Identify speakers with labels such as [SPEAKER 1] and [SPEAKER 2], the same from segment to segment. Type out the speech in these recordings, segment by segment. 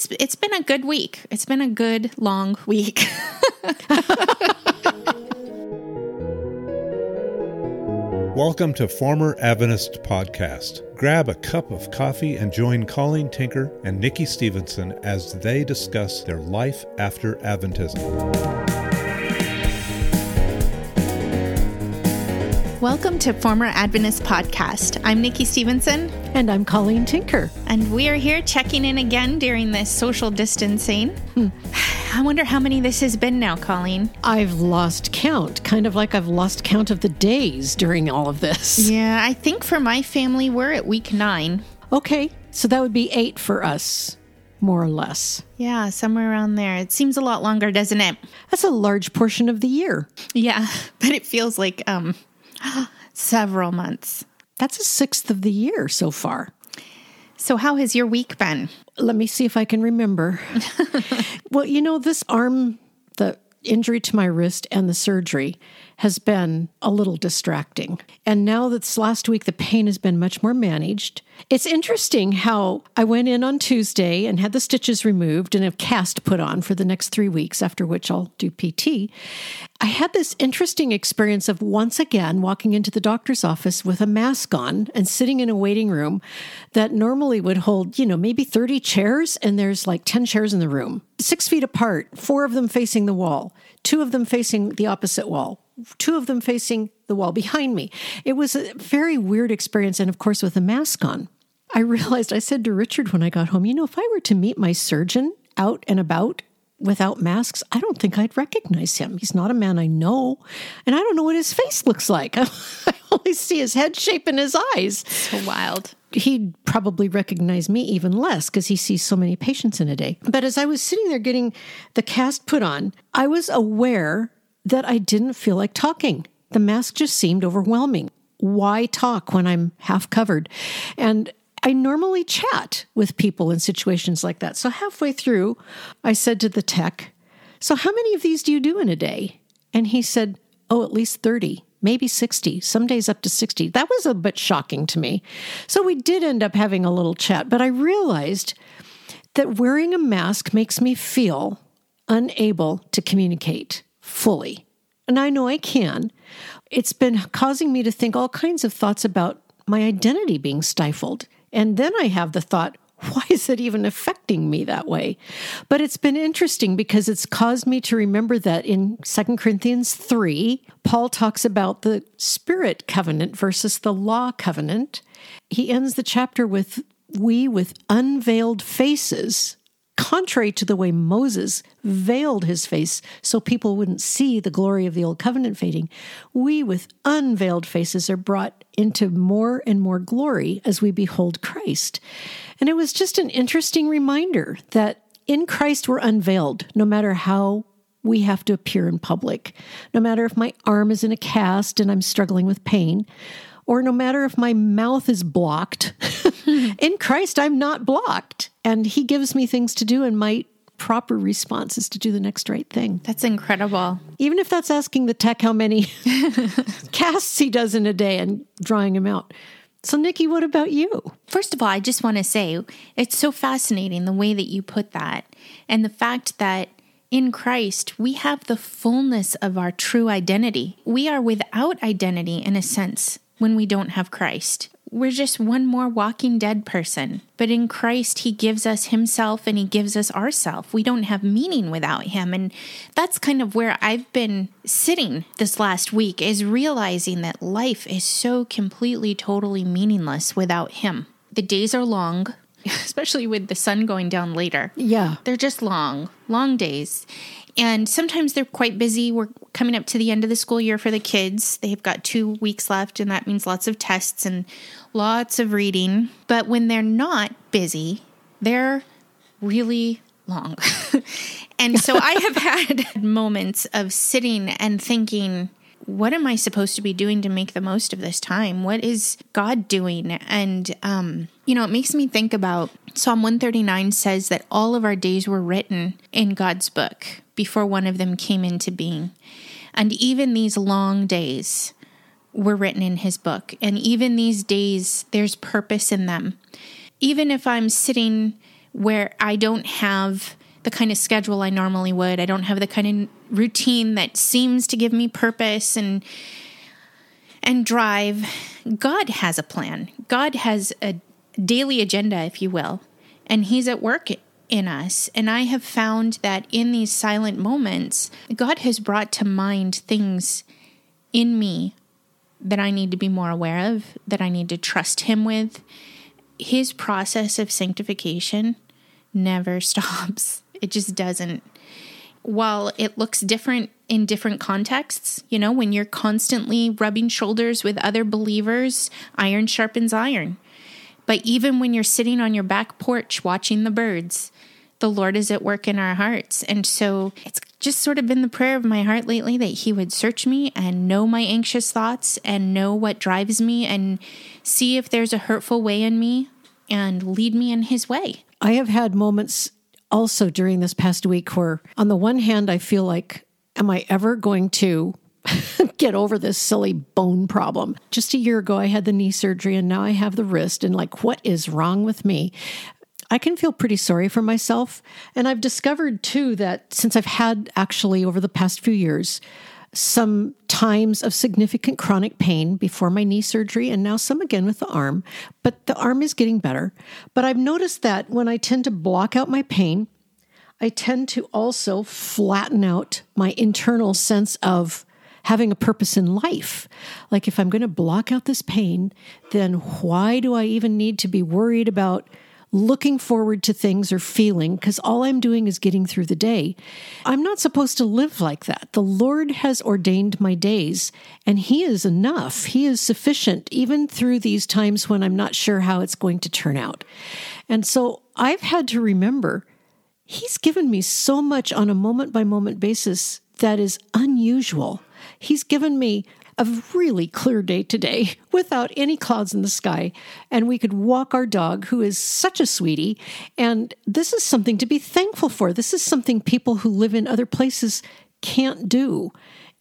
[SPEAKER 1] it's it's been a good week. It's been a good long week.
[SPEAKER 2] Welcome to Former Adventist Podcast. Grab a cup of coffee and join Colleen Tinker and Nikki Stevenson as they discuss their life after Adventism.
[SPEAKER 1] Welcome to Former Adventist Podcast. I'm Nikki Stevenson.
[SPEAKER 3] And I'm Colleen Tinker.
[SPEAKER 1] And we are here checking in again during this social distancing. Hmm. I wonder how many this has been now, Colleen.
[SPEAKER 3] I've lost count, kind of like I've lost count of the days during all of this.
[SPEAKER 1] Yeah, I think for my family, we're at week nine.
[SPEAKER 3] Okay, so that would be eight for us more or less.
[SPEAKER 1] Yeah, somewhere around there. It seems a lot longer, doesn't it?
[SPEAKER 3] That's a large portion of the year.
[SPEAKER 1] Yeah, but it feels like um Several months.
[SPEAKER 3] That's a sixth of the year so far.
[SPEAKER 1] So, how has your week been?
[SPEAKER 3] Let me see if I can remember. well, you know, this arm, the injury to my wrist and the surgery has been a little distracting. And now that's last week, the pain has been much more managed. It's interesting how I went in on Tuesday and had the stitches removed and a cast put on for the next three weeks, after which I'll do PT. I had this interesting experience of once again walking into the doctor's office with a mask on and sitting in a waiting room that normally would hold, you know, maybe 30 chairs, and there's like 10 chairs in the room, six feet apart, four of them facing the wall, two of them facing the opposite wall, two of them facing the wall behind me. It was a very weird experience, and of course, with a mask on. I realized I said to Richard when I got home, you know, if I were to meet my surgeon out and about without masks, I don't think I'd recognize him. He's not a man I know, and I don't know what his face looks like. I only see his head shape and his eyes.
[SPEAKER 1] So wild.
[SPEAKER 3] He'd probably recognize me even less because he sees so many patients in a day. But as I was sitting there getting the cast put on, I was aware that I didn't feel like talking. The mask just seemed overwhelming. Why talk when I'm half covered? And I normally chat with people in situations like that. So halfway through, I said to the tech, So how many of these do you do in a day? And he said, Oh, at least 30, maybe 60, some days up to 60. That was a bit shocking to me. So we did end up having a little chat, but I realized that wearing a mask makes me feel unable to communicate fully. And I know I can. It's been causing me to think all kinds of thoughts about my identity being stifled and then I have the thought, why is it even affecting me that way? But it's been interesting because it's caused me to remember that in 2 Corinthians 3, Paul talks about the spirit covenant versus the law covenant. He ends the chapter with, We with unveiled faces contrary to the way Moses veiled his face so people wouldn't see the glory of the old covenant fading, we with unveiled faces are brought into more and more glory as we behold Christ. And it was just an interesting reminder that in Christ we're unveiled, no matter how we have to appear in public, no matter if my arm is in a cast and I'm struggling with pain or no matter if my mouth is blocked, in Christ, I'm not blocked. And He gives me things to do, and my proper response is to do the next right thing.
[SPEAKER 1] That's incredible.
[SPEAKER 3] Even if that's asking the tech how many casts he does in a day and drawing him out. So, Nikki, what about you?
[SPEAKER 1] First of all, I just want to say it's so fascinating the way that you put that, and the fact that in Christ, we have the fullness of our true identity. We are without identity in a sense when we don't have Christ. We're just one more walking dead person. But in Christ, He gives us Himself and He gives us ourself. We don't have meaning without Him. And that's kind of where I've been sitting this last week is realizing that life is so completely, totally meaningless without Him. The days are long, especially with the sun going down later.
[SPEAKER 3] Yeah.
[SPEAKER 1] They're just long, long days. And sometimes they're quite busy. We're coming up to the end of the school year for the kids. They've got two weeks left, and that means lots of tests and lots of reading. But when they're not busy, they're really long. and so I have had moments of sitting and thinking, what am I supposed to be doing to make the most of this time? What is God doing? And, um, you know, it makes me think about Psalm 139 says that all of our days were written in God's book before one of them came into being. And even these long days were written in his book. And even these days, there's purpose in them. Even if I'm sitting where I don't have the kind of schedule I normally would. I don't have the kind of routine that seems to give me purpose and and drive. God has a plan. God has a daily agenda, if you will, and he's at work in us. And I have found that in these silent moments, God has brought to mind things in me that I need to be more aware of, that I need to trust him with. His process of sanctification never stops. It just doesn't. While it looks different in different contexts, you know, when you're constantly rubbing shoulders with other believers, iron sharpens iron. But even when you're sitting on your back porch watching the birds, the Lord is at work in our hearts. And so it's just sort of been the prayer of my heart lately that He would search me and know my anxious thoughts and know what drives me and see if there's a hurtful way in me and lead me in His way.
[SPEAKER 3] I have had moments also during this past week where, on the one hand, I feel like, am I ever going to get over this silly bone problem? Just a year ago, I had the knee surgery and now I have the wrist, and like, what is wrong with me? I can feel pretty sorry for myself. And I've discovered too that since I've had actually over the past few years, some times of significant chronic pain before my knee surgery and now some again with the arm, but the arm is getting better. But I've noticed that when I tend to block out my pain, I tend to also flatten out my internal sense of having a purpose in life. Like if I'm going to block out this pain, then why do I even need to be worried about looking forward to things or feeling because all I'm doing is getting through the day. I'm not supposed to live like that. The Lord has ordained my days and He is enough. He is sufficient even through these times when I'm not sure how it's going to turn out. And so I've had to remember He's given me so much on a moment by moment basis that is unusual. He's given me a really clear day today without any clouds in the sky. And we could walk our dog, who is such a sweetie. And this is something to be thankful for. This is something people who live in other places can't do.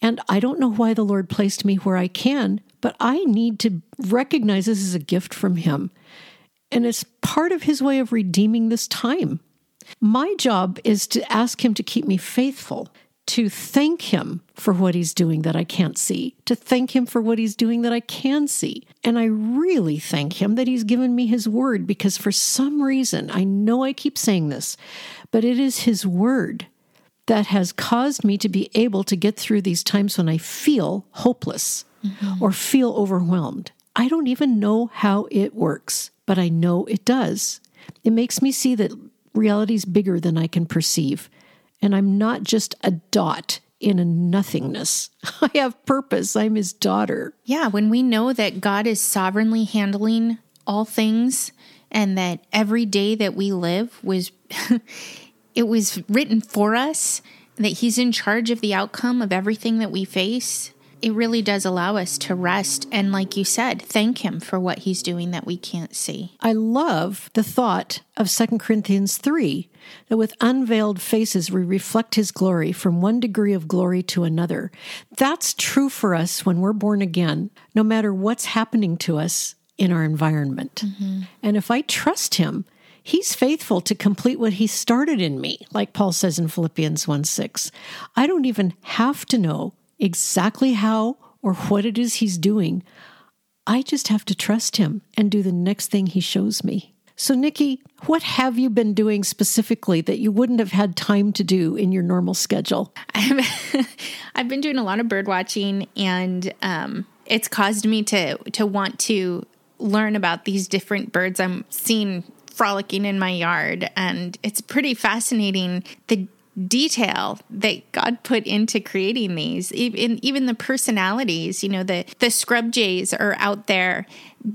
[SPEAKER 3] And I don't know why the Lord placed me where I can, but I need to recognize this as a gift from Him. And it's part of His way of redeeming this time. My job is to ask Him to keep me faithful, to thank him for what he's doing that I can't see, to thank him for what he's doing that I can see. And I really thank him that he's given me his word because for some reason, I know I keep saying this, but it is his word that has caused me to be able to get through these times when I feel hopeless mm-hmm. or feel overwhelmed. I don't even know how it works, but I know it does. It makes me see that reality is bigger than I can perceive and I'm not just a dot in a nothingness. I have purpose. I'm his daughter.
[SPEAKER 1] Yeah, when we know that God is sovereignly handling all things and that every day that we live was it was written for us, that he's in charge of the outcome of everything that we face it really does allow us to rest and, like you said, thank Him for what He's doing that we can't see.
[SPEAKER 3] I love the thought of 2 Corinthians 3 that with unveiled faces we reflect His glory from one degree of glory to another. That's true for us when we're born again, no matter what's happening to us in our environment. Mm-hmm. And if I trust Him, He's faithful to complete what he started in me, like Paul says in Philippians 1 6. I don't even have to know exactly how or what it is he's doing. I just have to trust him and do the next thing he shows me. So, Nikki, what have you been doing specifically that you wouldn't have had time to do in your normal schedule?
[SPEAKER 1] I've been doing a lot of bird watching, and um, it's caused me to to want to learn about these different birds I'm seeing frolicking in my yard, and it's pretty fascinating the detail that God put into creating these. Even even the personalities, you know, the the scrub jays are out there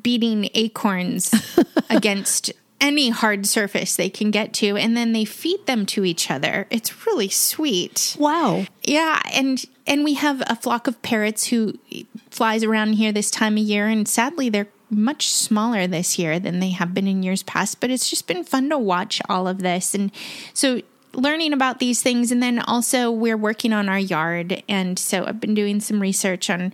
[SPEAKER 1] beating acorns against any hard surface they can get to and then they feed them to each other. It's really sweet.
[SPEAKER 3] Wow.
[SPEAKER 1] Yeah, and and we have a flock of parrots who flies around here this time of year and sadly they're much smaller this year than they have been in years past, but it's just been fun to watch all of this. And so learning about these things and then also we're working on our yard and so i've been doing some research on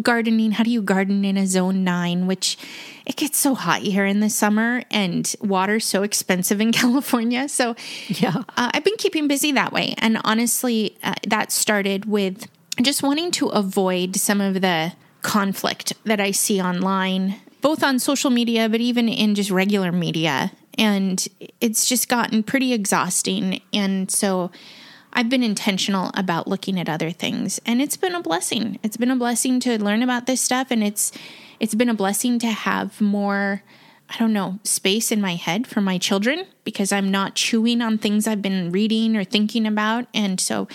[SPEAKER 1] gardening. How do you garden in a zone nine, which it gets so hot here in the summer and water's so expensive in California. So,
[SPEAKER 3] Yeah.
[SPEAKER 1] uh, I've been keeping busy that way. And honestly, uh, that started with just wanting to avoid some of the conflict that I see online, both on social media, but even in just regular media. And it's just gotten pretty exhausting. And so I've been intentional about looking at other things. And it's been a blessing. It's been a blessing to learn about this stuff. And it's, it's been a blessing to have more I don't know, space in my head for my children because I'm not chewing on things I've been reading or thinking about. And so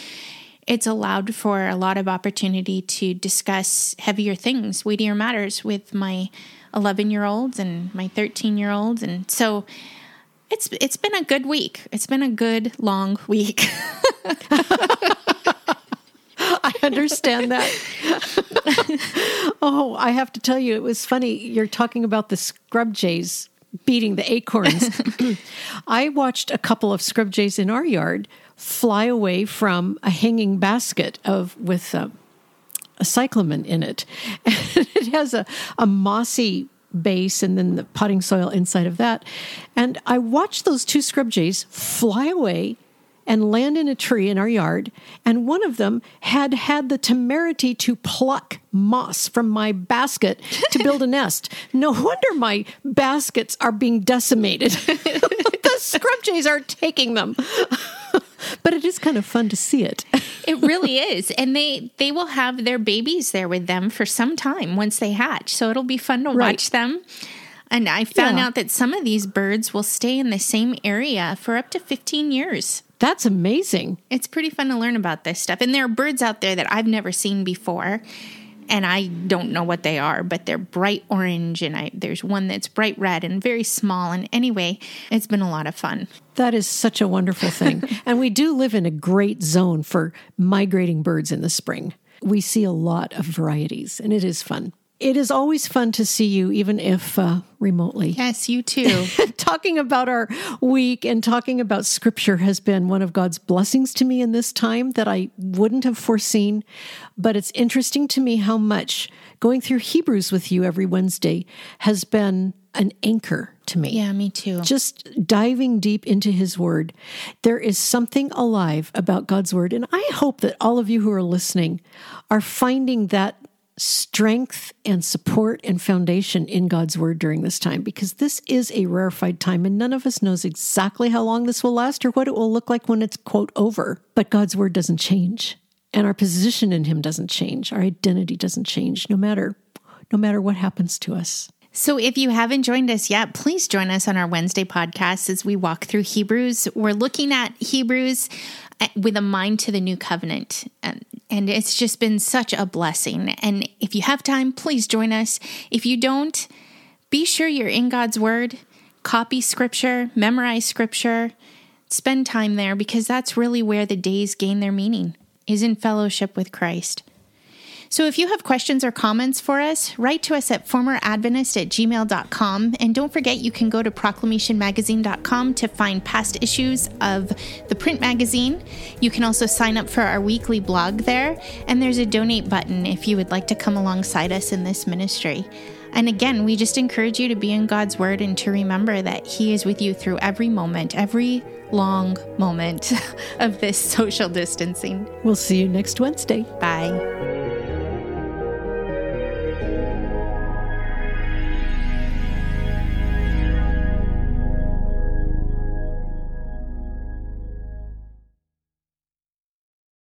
[SPEAKER 1] it's allowed for a lot of opportunity to discuss heavier things, weightier matters with my 11 year olds and my 13 year olds. And so it's it's been a good week. It's been a good long week.
[SPEAKER 3] I understand that. oh, I have to tell you, it was funny. You're talking about the scrub jays beating the acorns. I watched a couple of scrub jays in our yard fly away from a hanging basket of with a, a cyclamen in it. And it has a, a mossy base and then the potting soil inside of that. And I watched those two scrub jays fly away and land in a tree in our yard. And one of them had had the temerity to pluck moss from my basket to build a nest. No wonder my baskets are being decimated. the scrub jays are taking them. But it is kind of fun to see it.
[SPEAKER 1] it really is. And they they will have their babies there with them for some time once they hatch. So it'll be fun to
[SPEAKER 3] Right.
[SPEAKER 1] watch them. And I found
[SPEAKER 3] Yeah.
[SPEAKER 1] out that some of these birds will stay in the same area for up to 15 years.
[SPEAKER 3] That's amazing.
[SPEAKER 1] It's pretty fun to learn about this stuff. And there are birds out there that I've never seen before. And I don't know what they are, but they're bright orange. And I, there's one that's bright red and very small. And anyway, it's been a lot of fun.
[SPEAKER 3] That is such a wonderful thing. and we do live in a great zone for migrating birds in the spring. We see a lot of varieties, and it is fun. It is always fun to see you, even if uh, remotely.
[SPEAKER 1] Yes, you too.
[SPEAKER 3] talking about our week and talking about scripture has been one of God's blessings to me in this time that I wouldn't have foreseen. But it's interesting to me how much going through Hebrews with you every Wednesday has been an anchor to me
[SPEAKER 1] yeah, me too.
[SPEAKER 3] just diving deep into his word. There is something alive about God's word. And I hope that all of you who are listening are finding that strength and support and foundation in God's word during this time because this is a rarefied time and none of us knows exactly how long this will last or what it will look like when it's quote over. But God's word doesn't change and our position in him doesn't change. Our identity doesn't change no matter no matter what happens to us.
[SPEAKER 1] So, if you haven't joined us yet, please join us on our Wednesday podcast as we walk through Hebrews. We're looking at Hebrews with a mind to the new covenant. And, and it's just been such a blessing. And if you have time, please join us. If you don't, be sure you're in God's Word, copy scripture, memorize scripture, spend time there because that's really where the days gain their meaning, is in fellowship with Christ. So if you have questions or comments for us, write to us at formeradventist at gmail.com. And don't forget, you can go to proclamationmagazine.com to find past issues of the print magazine. You can also sign up for our weekly blog there. And there's a donate button if you would like to come alongside us in this ministry. And again, we just encourage you to be in God's Word and to remember that He is with you through every moment, every long moment of this social distancing.
[SPEAKER 3] We'll see you next Wednesday.
[SPEAKER 1] Bye.